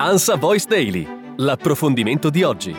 Ansa Voice Daily, l'approfondimento di oggi.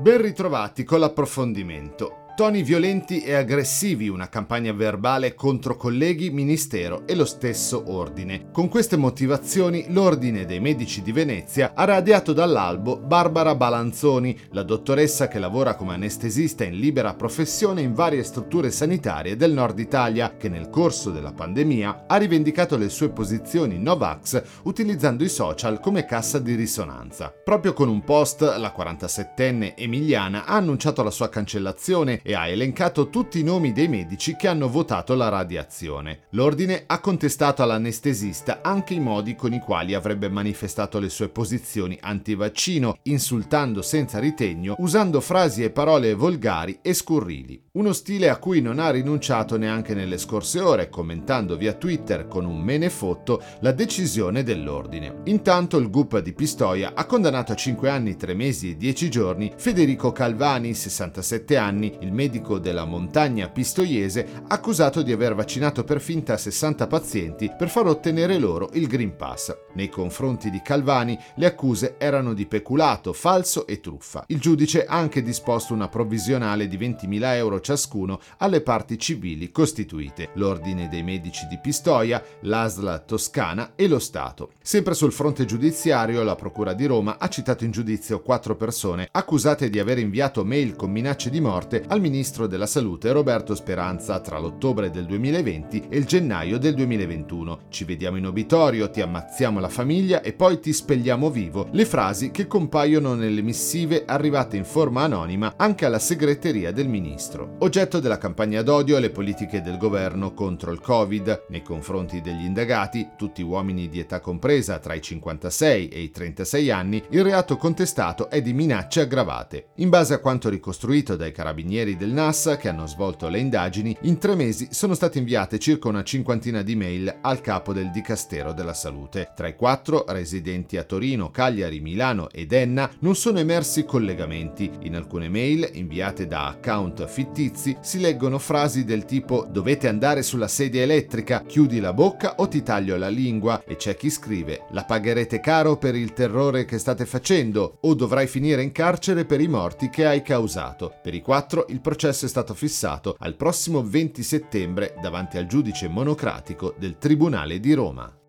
Ben ritrovati con l'approfondimento. Toni violenti e aggressivi, una campagna verbale contro colleghi, ministero e lo stesso ordine. Con queste motivazioni l'Ordine dei Medici di Venezia ha radiato dall'albo Barbara Balanzoni, la dottoressa che lavora come anestesista in libera professione in varie strutture sanitarie del nord Italia, che nel corso della pandemia ha rivendicato le sue posizioni Novax utilizzando i social come cassa di risonanza. Proprio con un post, la 47enne emiliana ha annunciato la sua cancellazione e ha elencato tutti i nomi dei medici che hanno votato la radiazione. L'ordine ha contestato all'anestesista anche i modi con i quali avrebbe manifestato le sue posizioni antivaccino, insultando senza ritegno, usando frasi e parole volgari e scurrili. Uno stile a cui non ha rinunciato neanche nelle scorse ore, commentando via Twitter con un me ne fotto la decisione dell'ordine. Intanto il GUP di Pistoia ha condannato a 5 anni, 3 mesi e 10 giorni Federico Calvani, 67 anni, il medico della montagna pistoiese, accusato di aver vaccinato per finta 60 pazienti per far ottenere loro il Green Pass. Nei confronti di Calvani le accuse erano di peculato, falso e truffa. Il giudice ha anche disposto una provvisionale di 20.000 euro ciascuno alle parti civili costituite, l'Ordine dei Medici di Pistoia, l'ASLA Toscana e lo Stato. Sempre sul fronte giudiziario, la Procura di Roma ha citato in giudizio quattro persone accusate di aver inviato mail con minacce di morte al ministro della Salute Roberto Speranza tra l'ottobre del 2020 e il gennaio del 2021. Ci vediamo in obitorio, ti ammazziamo la famiglia e poi ti spelliamo vivo. Le frasi che compaiono nelle missive arrivate in forma anonima anche alla segreteria del ministro. Oggetto della campagna d'odio le politiche del governo contro il Covid. Nei confronti degli indagati, tutti uomini di età compresa tra i 56 e i 36 anni, il reato contestato è di minacce aggravate. In base a quanto ricostruito dai carabinieri del NAS che hanno svolto le indagini, in tre mesi sono state inviate circa una cinquantina di mail al capo del Dicastero della Salute. Tra i quattro, residenti a Torino, Cagliari, Milano ed Enna, non sono emersi collegamenti. In alcune mail, inviate da account fittizi, si leggono frasi del tipo dovete andare sulla sedia elettrica, chiudi la bocca o ti taglio la lingua e c'è chi scrive la pagherete caro per il terrore che state facendo o dovrai finire in carcere per i morti che hai causato. Per i quattro il processo è stato fissato al prossimo 20 settembre davanti al giudice monocratico del Tribunale di Roma.